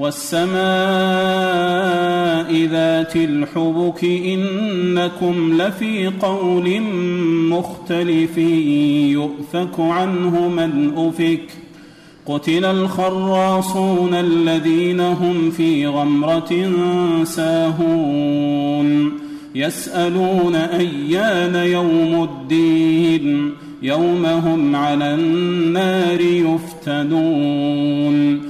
والسماء ذات الحبك إنكم لفي قول مختلف يؤفك عنه من أفك. قتل الخراصون الذين هم في غمرة ساهون. يسألون أيان يوم الدين. يوم هم على النار يفتنون.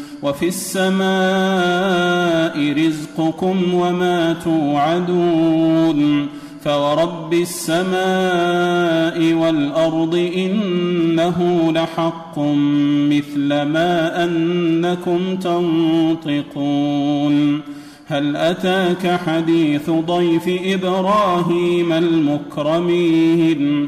وفي السماء رزقكم وما توعدون فورب السماء والأرض إنه لحق مثل ما أنكم تنطقون هل أتاك حديث ضيف إبراهيم المكرمين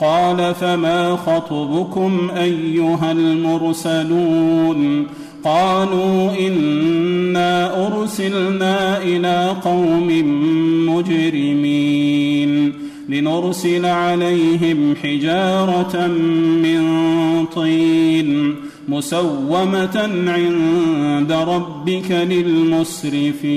قال فما خطبكم أيها المرسلون قالوا إنا أرسلنا إلى قوم مجرمين لنرسل عليهم حجارة من طين مسومة عند ربك للمسرفين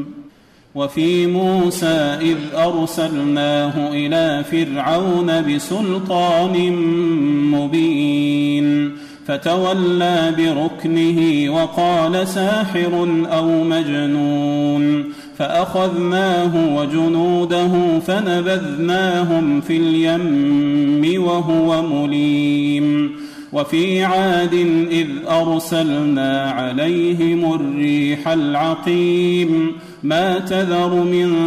وفي موسى إذ أرسلناه إلى فرعون بسلطان مبين فتولى بركنه وقال ساحر أو مجنون فأخذناه وجنوده فنبذناهم في اليم وهو مليم. وفي عاد إذ أرسلنا عليهم الريح العقيم ما تذر من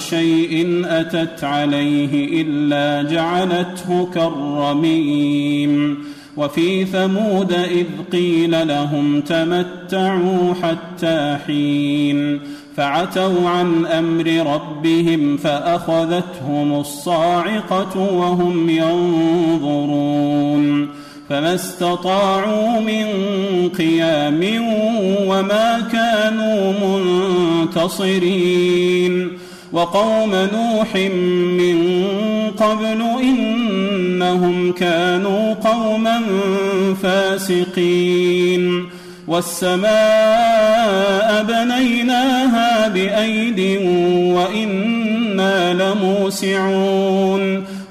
شيء أتت عليه إلا جعلته كالرميم. وفي ثمود إذ قيل لهم تمتعوا حتى حين فعتوا عن أمر ربهم فأخذتهم الصاعقة وهم ينظرون. فما استطاعوا من قيام وما كانوا منتصرين. وقوم نوح من قبل إن إنهم كانوا قوما فاسقين. والسماء بنيناها بأيد وإنا لموسعون.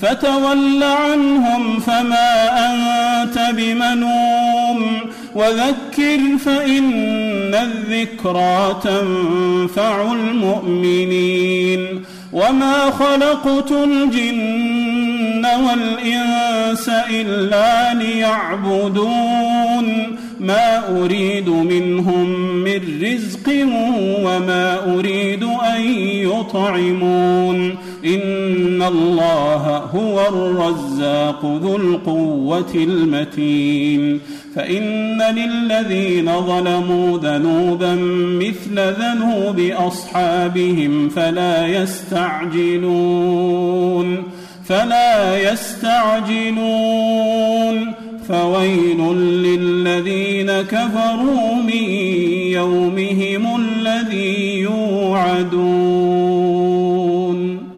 فتول عنهم فما أنت بمنوم وذكر فإن الذكرى تنفع المؤمنين وما خلقت الجن والإنس إلا ليعبدون ما أريد منهم من رزق وما أريد أن يطعمون إن الله هو الرزاق ذو القوة المتين. فإن للذين ظلموا ذنوبا مثل ذنوب أصحابهم فلا يستعجلون فلا يستعجلون. فويل للذين كفروا من يومهم الذي يوعدون.